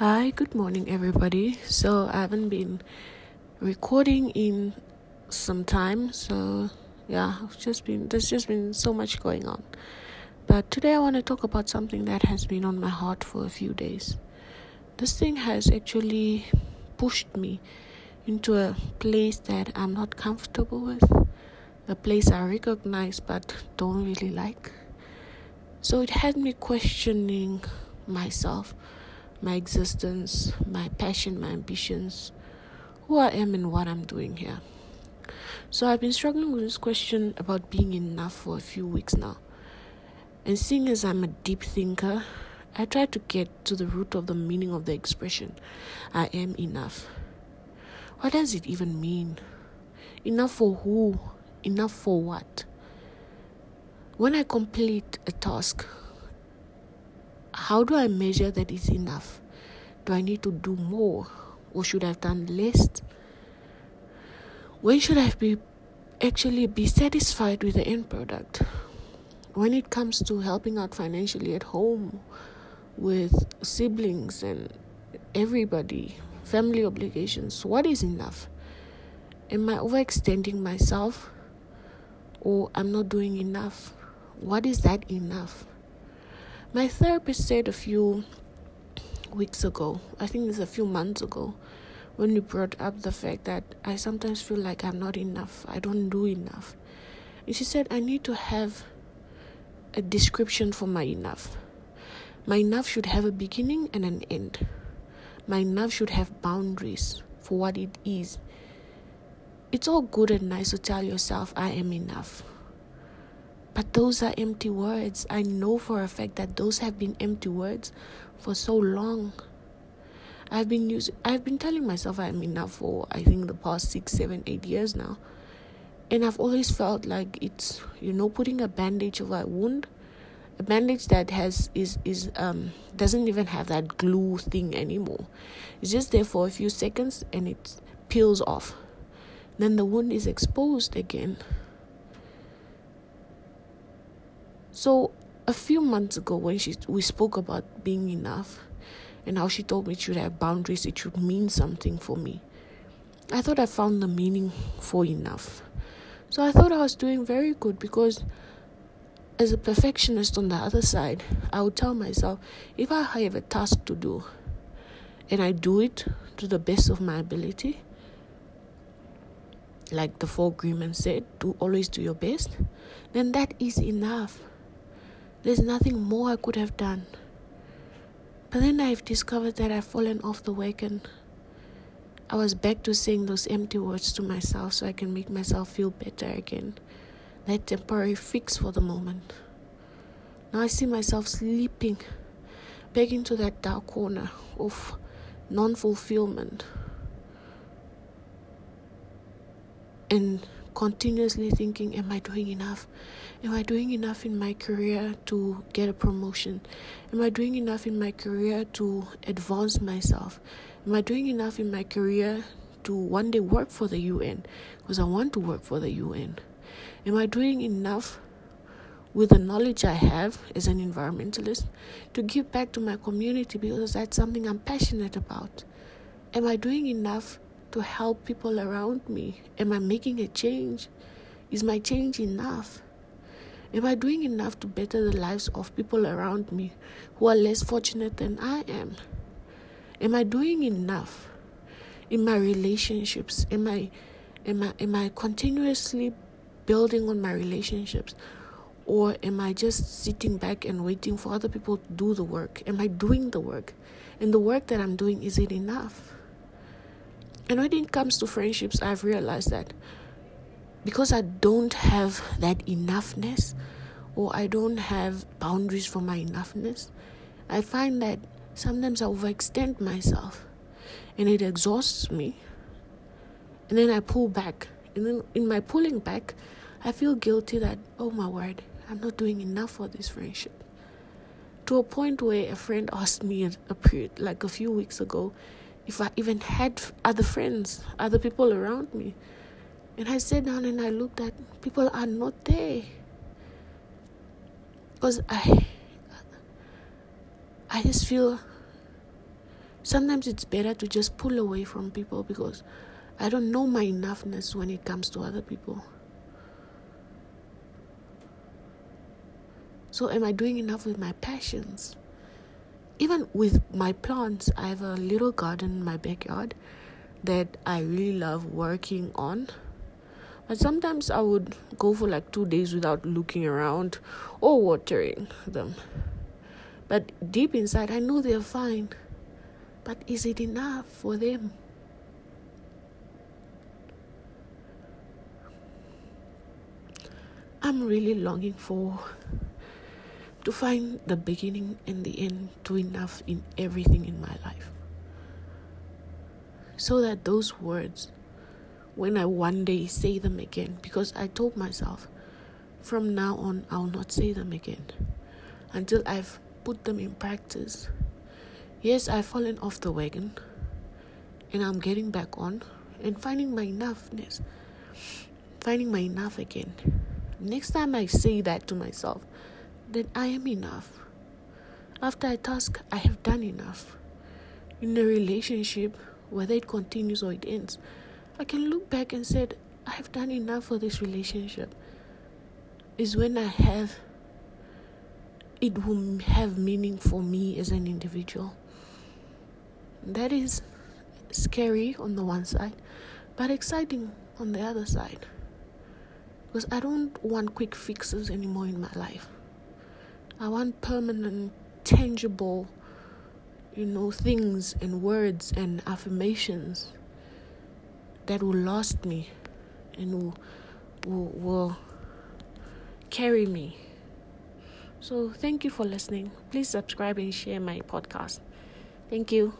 Hi, good morning, everybody. So, I haven't been recording in some time, so yeah, I've just been there's just been so much going on. But today, I want to talk about something that has been on my heart for a few days. This thing has actually pushed me into a place that I'm not comfortable with, a place I recognize but don't really like. So, it had me questioning myself my existence, my passion, my ambitions, who I am, and what I'm doing here. So I've been struggling with this question about being enough for a few weeks now. And seeing as I'm a deep thinker, I try to get to the root of the meaning of the expression I am enough. What does it even mean? Enough for who? Enough for what? When I complete a task, how do I measure that it's enough? Do I need to do more or should I have done less? When should I be actually be satisfied with the end product? When it comes to helping out financially at home with siblings and everybody, family obligations, what is enough? Am I overextending myself or I'm not doing enough? What is that enough? My therapist said a few weeks ago, I think it's a few months ago, when we brought up the fact that I sometimes feel like I'm not enough, I don't do enough. And she said, I need to have a description for my enough. My enough should have a beginning and an end. My enough should have boundaries for what it is. It's all good and nice to tell yourself, I am enough. But those are empty words. I know for a fact that those have been empty words for so long. I've been using I've been telling myself I'm enough for I think the past six, seven, eight years now. And I've always felt like it's you know, putting a bandage over a wound. A bandage that has is is um doesn't even have that glue thing anymore. It's just there for a few seconds and it peels off. Then the wound is exposed again. So a few months ago, when she we spoke about being enough, and how she told me it should have boundaries, it should mean something for me. I thought I found the meaning for enough. So I thought I was doing very good because as a perfectionist on the other side, I would tell myself if I have a task to do and I do it to the best of my ability, like the four agreements said, do always do your best, then that is enough. There's nothing more I could have done. But then I've discovered that I've fallen off the wagon. I was back to saying those empty words to myself so I can make myself feel better again. That temporary fix for the moment. Now I see myself sleeping back into that dark corner of non fulfillment. And continuously thinking, Am I doing enough? Am I doing enough in my career to get a promotion? Am I doing enough in my career to advance myself? Am I doing enough in my career to one day work for the UN? Because I want to work for the UN. Am I doing enough with the knowledge I have as an environmentalist to give back to my community because that's something I'm passionate about? Am I doing enough to help people around me? Am I making a change? Is my change enough? Am I doing enough to better the lives of people around me who are less fortunate than I am? Am I doing enough in my relationships? Am I am I am I continuously building on my relationships? Or am I just sitting back and waiting for other people to do the work? Am I doing the work? And the work that I'm doing, is it enough? And when it comes to friendships, I've realized that because I don't have that enough,ness or I don't have boundaries for my enoughness, I find that sometimes I overextend myself and it exhausts me. And then I pull back. And then in my pulling back, I feel guilty that, oh my word, I'm not doing enough for this friendship. To a point where a friend asked me a period, like a few weeks ago, if I even had other friends, other people around me. And I sat down and I looked at people are not there. Because I I just feel Sometimes it's better to just pull away from people because I don't know my enoughness when it comes to other people. So, am I doing enough with my passions? Even with my plants, I have a little garden in my backyard that I really love working on. But sometimes I would go for like two days without looking around or watering them. But deep inside, I know they're fine. But is it enough for them? I'm really longing for to find the beginning and the end to enough in everything in my life. So that those words, when I one day say them again, because I told myself, from now on, I'll not say them again until I've put them in practice. Yes, I've fallen off the wagon and I'm getting back on and finding my enoughness, finding my enough again. Next time I say that to myself, then I am enough. After a task, I have done enough. In a relationship, whether it continues or it ends, I can look back and say, I have done enough for this relationship. Is when I have it will have meaning for me as an individual. That is scary on the one side, but exciting on the other side. Because I don't want quick fixes anymore in my life. I want permanent, tangible, you know, things and words and affirmations that will last me and will, will, will carry me. So, thank you for listening. Please subscribe and share my podcast. Thank you.